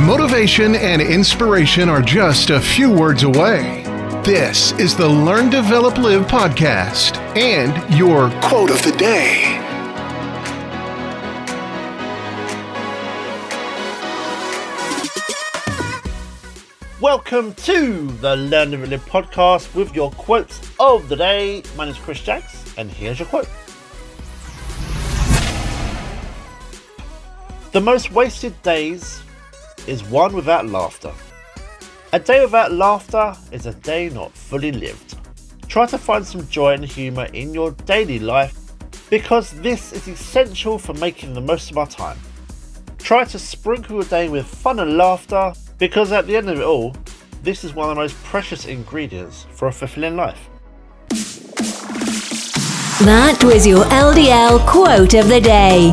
Motivation and inspiration are just a few words away. This is the Learn, Develop, Live podcast and your quote of the day. Welcome to the Learn, Develop, Live podcast with your quotes of the day. My name is Chris Jaggs, and here's your quote. The most wasted days is one without laughter. A day without laughter is a day not fully lived. Try to find some joy and humour in your daily life because this is essential for making the most of our time. Try to sprinkle your day with fun and laughter because at the end of it all, this is one of the most precious ingredients for a fulfilling life. That was your LDL quote of the day.